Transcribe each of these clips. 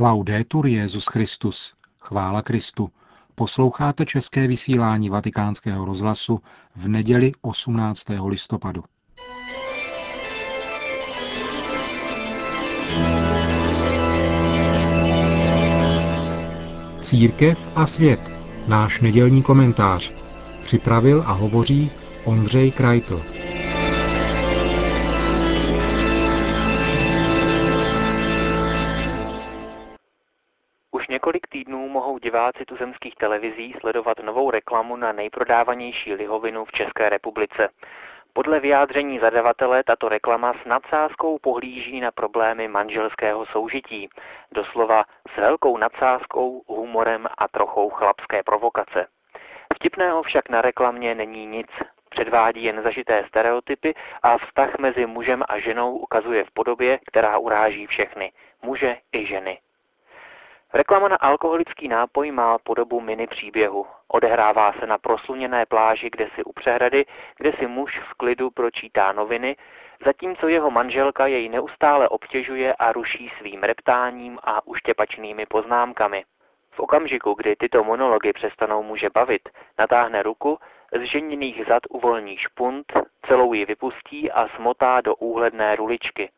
Laudetur Jezus Christus. Chvála Kristu. Posloucháte české vysílání Vatikánského rozhlasu v neděli 18. listopadu. Církev a svět. Náš nedělní komentář. Připravil a hovoří Ondřej Krajtl. Diváci tuzemských televizí sledovat novou reklamu na nejprodávanější lihovinu v České republice. Podle vyjádření zadavatele tato reklama s nadsázkou pohlíží na problémy manželského soužití, doslova s velkou nadsázkou, humorem a trochou chlapské provokace. Vtipného však na reklamě není nic. Předvádí jen zažité stereotypy a vztah mezi mužem a ženou ukazuje v podobě, která uráží všechny, muže i ženy. Reklama na alkoholický nápoj má podobu mini příběhu. Odehrává se na prosluněné pláži, kde si u přehrady, kde si muž v klidu pročítá noviny, zatímco jeho manželka jej neustále obtěžuje a ruší svým reptáním a uštěpačnými poznámkami. V okamžiku, kdy tyto monology přestanou muže bavit, natáhne ruku, z ženěných zad uvolní špunt, celou ji vypustí a smotá do úhledné ruličky.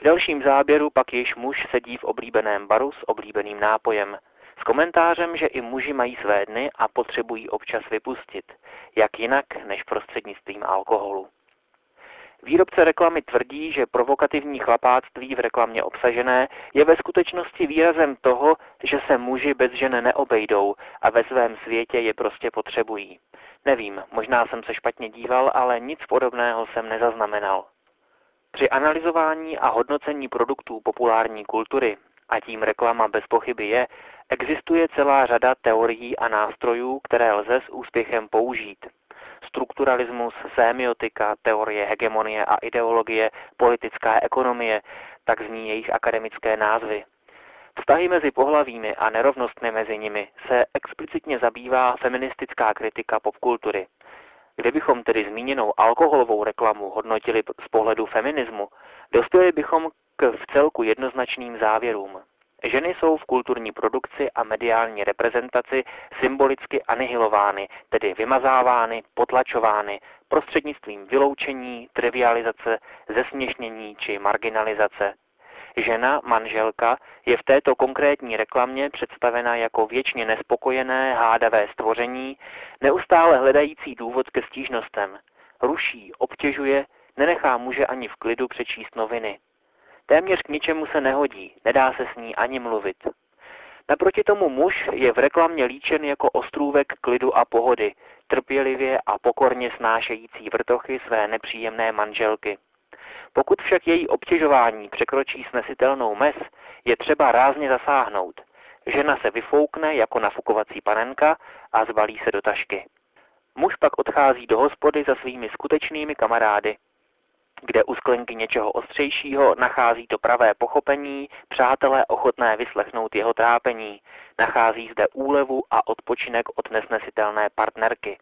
V dalším záběru pak již muž sedí v oblíbeném baru s oblíbeným nápojem. S komentářem, že i muži mají své dny a potřebují občas vypustit. Jak jinak, než prostřednictvím alkoholu. Výrobce reklamy tvrdí, že provokativní chlapáctví v reklamě obsažené je ve skutečnosti výrazem toho, že se muži bez žen neobejdou a ve svém světě je prostě potřebují. Nevím, možná jsem se špatně díval, ale nic podobného jsem nezaznamenal. Při analyzování a hodnocení produktů populární kultury, a tím reklama bez pochyby je, existuje celá řada teorií a nástrojů, které lze s úspěchem použít. Strukturalismus, semiotika, teorie hegemonie a ideologie, politická ekonomie, tak zní jejich akademické názvy. Vztahy mezi pohlavími a nerovnostmi mezi nimi se explicitně zabývá feministická kritika popkultury. Kdybychom tedy zmíněnou alkoholovou reklamu hodnotili z pohledu feminismu, dospěli bychom k v celku jednoznačným závěrům. Ženy jsou v kulturní produkci a mediální reprezentaci symbolicky anihilovány, tedy vymazávány, potlačovány prostřednictvím vyloučení, trivializace, zesměšnění či marginalizace, Žena, manželka, je v této konkrétní reklamě představena jako věčně nespokojené, hádavé stvoření, neustále hledající důvod ke stížnostem. Ruší, obtěžuje, nenechá muže ani v klidu přečíst noviny. Téměř k ničemu se nehodí, nedá se s ní ani mluvit. Naproti tomu muž je v reklamě líčen jako ostrůvek klidu a pohody, trpělivě a pokorně snášející vrtochy své nepříjemné manželky. Pokud však její obtěžování překročí snesitelnou mez, je třeba rázně zasáhnout. Žena se vyfoukne jako nafukovací panenka a zbalí se do tašky. Muž pak odchází do hospody za svými skutečnými kamarády, kde u sklenky něčeho ostřejšího nachází to pravé pochopení, přátelé ochotné vyslechnout jeho trápení, nachází zde úlevu a odpočinek od nesnesitelné partnerky.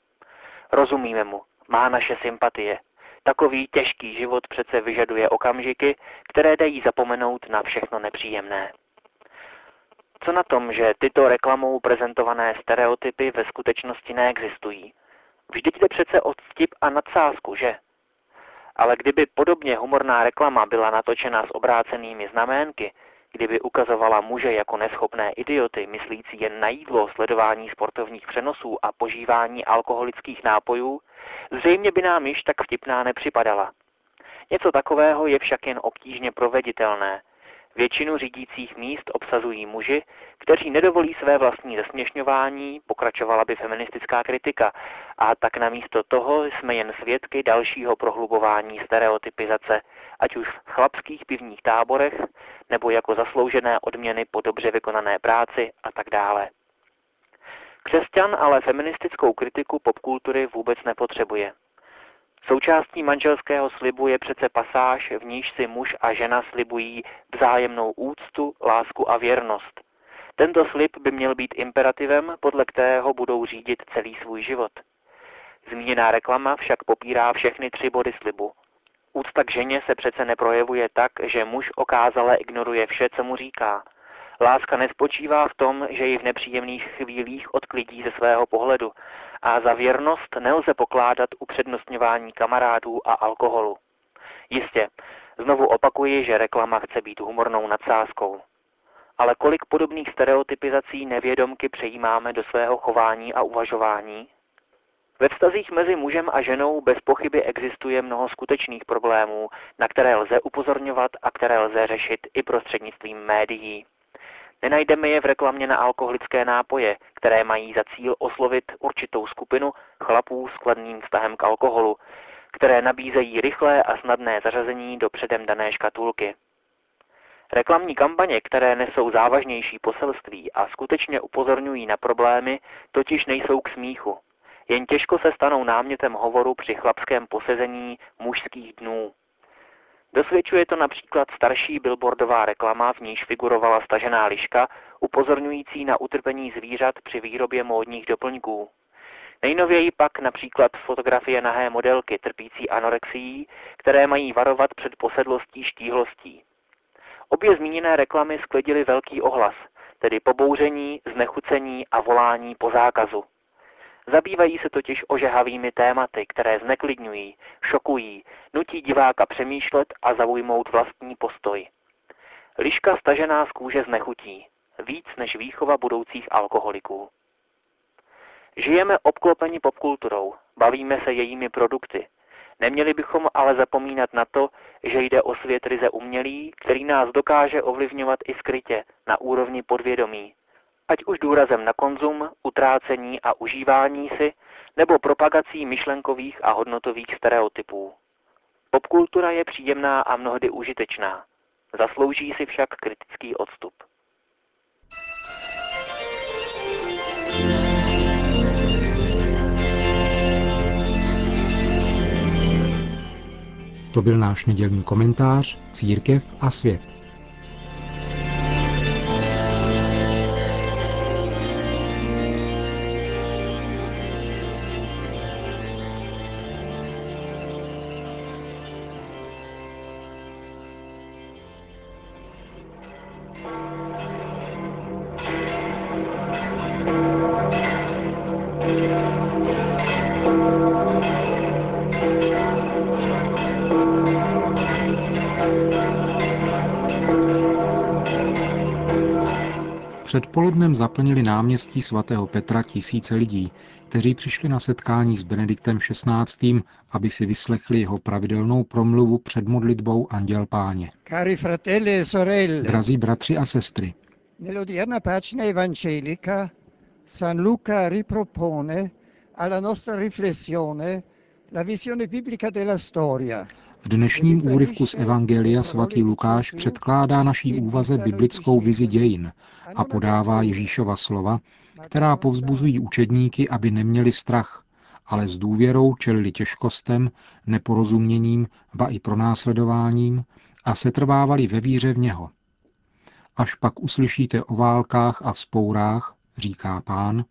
Rozumíme mu, má naše sympatie, Takový těžký život přece vyžaduje okamžiky, které dají zapomenout na všechno nepříjemné. Co na tom, že tyto reklamou prezentované stereotypy ve skutečnosti neexistují? Vždyť jde přece o vtip a nadsázku, že? Ale kdyby podobně humorná reklama byla natočena s obrácenými znaménky, kdyby ukazovala muže jako neschopné idioty, myslící jen na jídlo, sledování sportovních přenosů a požívání alkoholických nápojů, zřejmě by nám již tak vtipná nepřipadala. Něco takového je však jen obtížně proveditelné. Většinu řídících míst obsazují muži, kteří nedovolí své vlastní zesměšňování, pokračovala by feministická kritika, a tak namísto toho jsme jen svědky dalšího prohlubování stereotypizace, ať už v chlapských pivních táborech, nebo jako zasloužené odměny po dobře vykonané práci a tak dále. Křesťan ale feministickou kritiku popkultury vůbec nepotřebuje. Součástí manželského slibu je přece pasáž, v níž si muž a žena slibují vzájemnou úctu, lásku a věrnost. Tento slib by měl být imperativem, podle kterého budou řídit celý svůj život. Zmíněná reklama však popírá všechny tři body slibu. Úcta k ženě se přece neprojevuje tak, že muž okázale ignoruje vše, co mu říká. Láska nespočívá v tom, že ji v nepříjemných chvílích odklidí ze svého pohledu a za věrnost nelze pokládat upřednostňování kamarádů a alkoholu. Jistě, znovu opakuji, že reklama chce být humornou nadsázkou. Ale kolik podobných stereotypizací nevědomky přejímáme do svého chování a uvažování? Ve vztazích mezi mužem a ženou bez pochyby existuje mnoho skutečných problémů, na které lze upozorňovat a které lze řešit i prostřednictvím médií. Nenajdeme je v reklamě na alkoholické nápoje, které mají za cíl oslovit určitou skupinu chlapů s kladným vztahem k alkoholu, které nabízejí rychlé a snadné zařazení do předem dané škatulky. Reklamní kampaně, které nesou závažnější poselství a skutečně upozorňují na problémy, totiž nejsou k smíchu. Jen těžko se stanou námětem hovoru při chlapském posezení mužských dnů. Dosvědčuje to například starší billboardová reklama, v níž figurovala stažená liška, upozorňující na utrpení zvířat při výrobě módních doplňků. Nejnověji pak například fotografie nahé modelky trpící anorexií, které mají varovat před posedlostí štíhlostí. Obě zmíněné reklamy sklidily velký ohlas, tedy pobouření, znechucení a volání po zákazu. Zabývají se totiž ožehavými tématy, které zneklidňují, šokují, nutí diváka přemýšlet a zaujmout vlastní postoj. Liška stažená z kůže znechutí, víc než výchova budoucích alkoholiků. Žijeme obklopeni popkulturou, bavíme se jejími produkty. Neměli bychom ale zapomínat na to, že jde o svět ryze umělý, který nás dokáže ovlivňovat i skrytě, na úrovni podvědomí, ať už důrazem na konzum, utrácení a užívání si, nebo propagací myšlenkových a hodnotových stereotypů. Popkultura je příjemná a mnohdy užitečná. Zaslouží si však kritický odstup. To byl náš nedělní komentář Církev a svět. Předpolednem zaplnili náměstí svatého Petra tisíce lidí, kteří přišli na setkání s Benediktem XVI., aby si vyslechli jeho pravidelnou promluvu před modlitbou Anděl Páně. Cari fratelli e sorelle, Drazí bratři a sestry, nell'odierna pagina evangelica San Luca ripropone alla nostra riflessione la visione biblica della storia, v dnešním úryvku z Evangelia svatý Lukáš předkládá naší úvaze biblickou vizi dějin a podává Ježíšova slova, která povzbuzují učedníky, aby neměli strach, ale s důvěrou čelili těžkostem, neporozuměním, ba i pronásledováním a setrvávali ve víře v něho. Až pak uslyšíte o válkách a vzpourách, říká pán,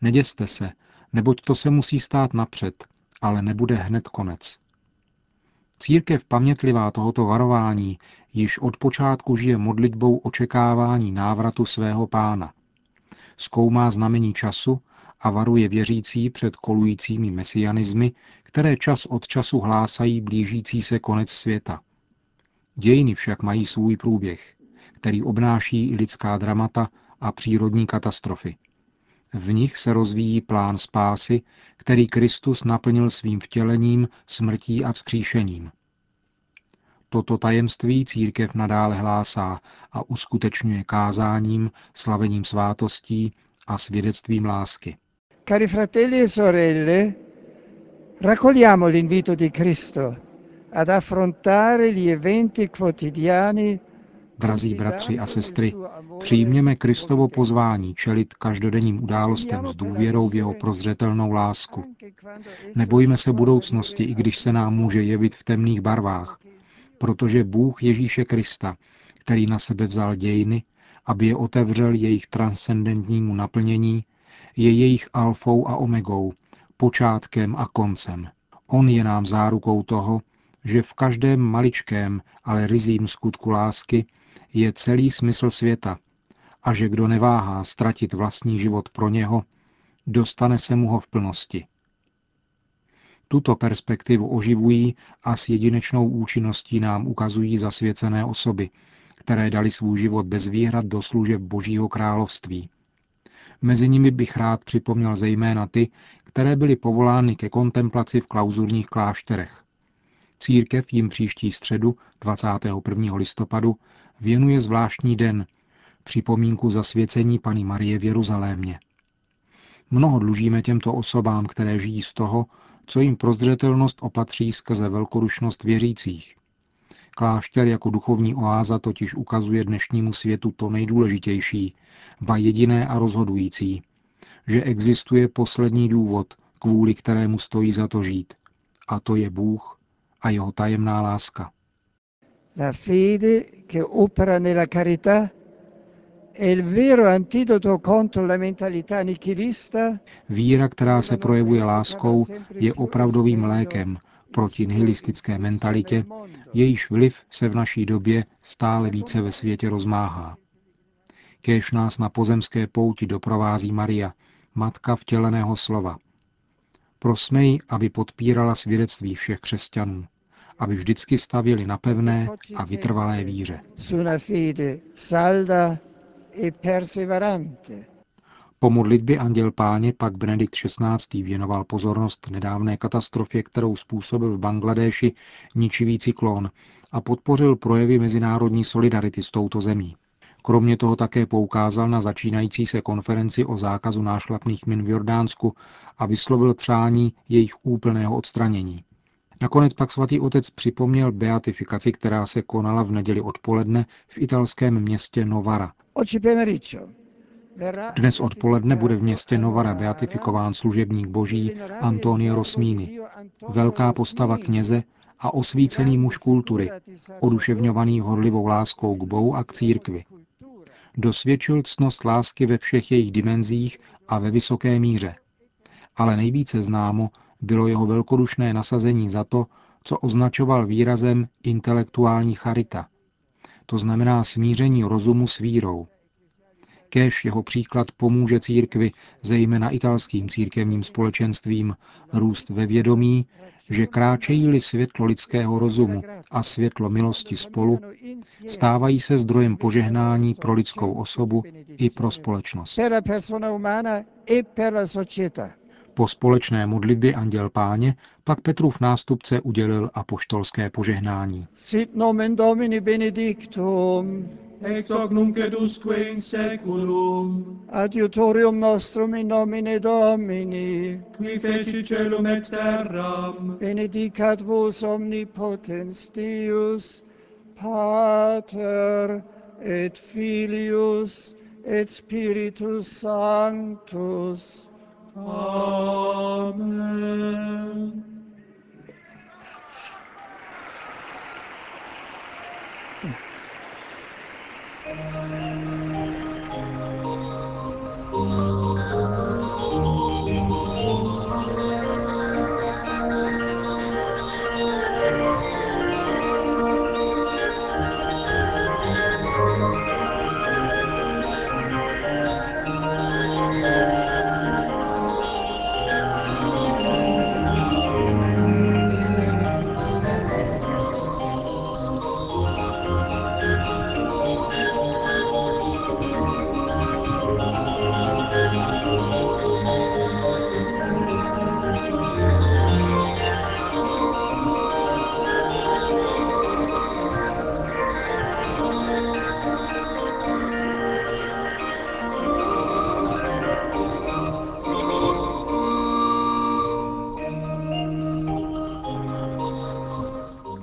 neděste se, neboť to se musí stát napřed, ale nebude hned konec. Církev pamětlivá tohoto varování již od počátku žije modlitbou očekávání návratu svého pána. Zkoumá znamení času a varuje věřící před kolujícími mesianismy, které čas od času hlásají blížící se konec světa. Dějiny však mají svůj průběh, který obnáší i lidská dramata a přírodní katastrofy. V nich se rozvíjí plán spásy, který Kristus naplnil svým vtělením, smrtí a vzkříšením. Toto tajemství církev nadále hlásá a uskutečňuje kázáním, slavením svátostí a svědectvím lásky. Cari fratelli e sorelle, raccogliamo l'invito di Cristo ad affrontare gli eventi quotidiani Drazí bratři a sestry, přijměme Kristovo pozvání čelit každodenním událostem s důvěrou v jeho prozřetelnou lásku. Nebojme se budoucnosti, i když se nám může jevit v temných barvách, protože Bůh Ježíše Krista, který na sebe vzal dějiny, aby je otevřel jejich transcendentnímu naplnění, je jejich alfou a omegou, počátkem a koncem. On je nám zárukou toho, že v každém maličkém, ale rizím skutku lásky je celý smysl světa a že kdo neváhá ztratit vlastní život pro něho, dostane se mu ho v plnosti. Tuto perspektivu oživují a s jedinečnou účinností nám ukazují zasvěcené osoby, které dali svůj život bez výhrad do služeb Božího království. Mezi nimi bych rád připomněl zejména ty, které byly povolány ke kontemplaci v klauzurních klášterech. Církev jim příští středu 21. listopadu věnuje zvláštní den, připomínku zasvěcení Pany Marie v Jeruzalémě. Mnoho dlužíme těmto osobám, které žijí z toho, co jim prozřetelnost opatří skrze velkorušnost věřících. Klášter jako duchovní oáza totiž ukazuje dnešnímu světu to nejdůležitější, ba jediné a rozhodující, že existuje poslední důvod, kvůli kterému stojí za to žít, a to je Bůh a jeho tajemná láska. La fede che opera nella carità è il vero antidoto contro la mentalità nichilista. Víra, která se projevuje láskou, je opravdovým lékem proti nihilistické mentalitě, jejíž vliv se v naší době stále více ve světě rozmáhá. Kéž nás na pozemské pouti doprovází Maria, matka vtěleného slova. Prosmej, aby podpírala svědectví všech křesťanů, aby vždycky stavili na pevné a vytrvalé víře. Po modlitbě Anděl Páně pak Benedikt XVI. věnoval pozornost nedávné katastrofě, kterou způsobil v Bangladéši ničivý cyklon a podpořil projevy mezinárodní solidarity s touto zemí. Kromě toho také poukázal na začínající se konferenci o zákazu nášlapných min v Jordánsku a vyslovil přání jejich úplného odstranění. Nakonec pak svatý otec připomněl beatifikaci, která se konala v neděli odpoledne v italském městě Novara. Dnes odpoledne bude v městě Novara beatifikován služebník boží Antonio Rosmini, velká postava kněze a osvícený muž kultury, oduševňovaný horlivou láskou k Bohu a k církvi. Dosvědčil ctnost lásky ve všech jejich dimenzích a ve vysoké míře. Ale nejvíce známo bylo jeho velkodušné nasazení za to, co označoval výrazem intelektuální charita. To znamená smíření rozumu s vírou. Kéž jeho příklad pomůže církvi, zejména italským církevním společenstvím, růst ve vědomí, že kráčejí-li světlo lidského rozumu a světlo milosti spolu, stávají se zdrojem požehnání pro lidskou osobu i pro společnost. Po společné modlitbě Anděl Páně pak Petrův nástupce udělil apoštolské požehnání. Sit nomen Domini benedictum, ex hoc nunc edusque in seculum, adiutorium nostrum in nomine Domini, qui feci celum et terram, benedicat vos omnipotens Deus, Pater et Filius et Spiritus Sanctus. Amen.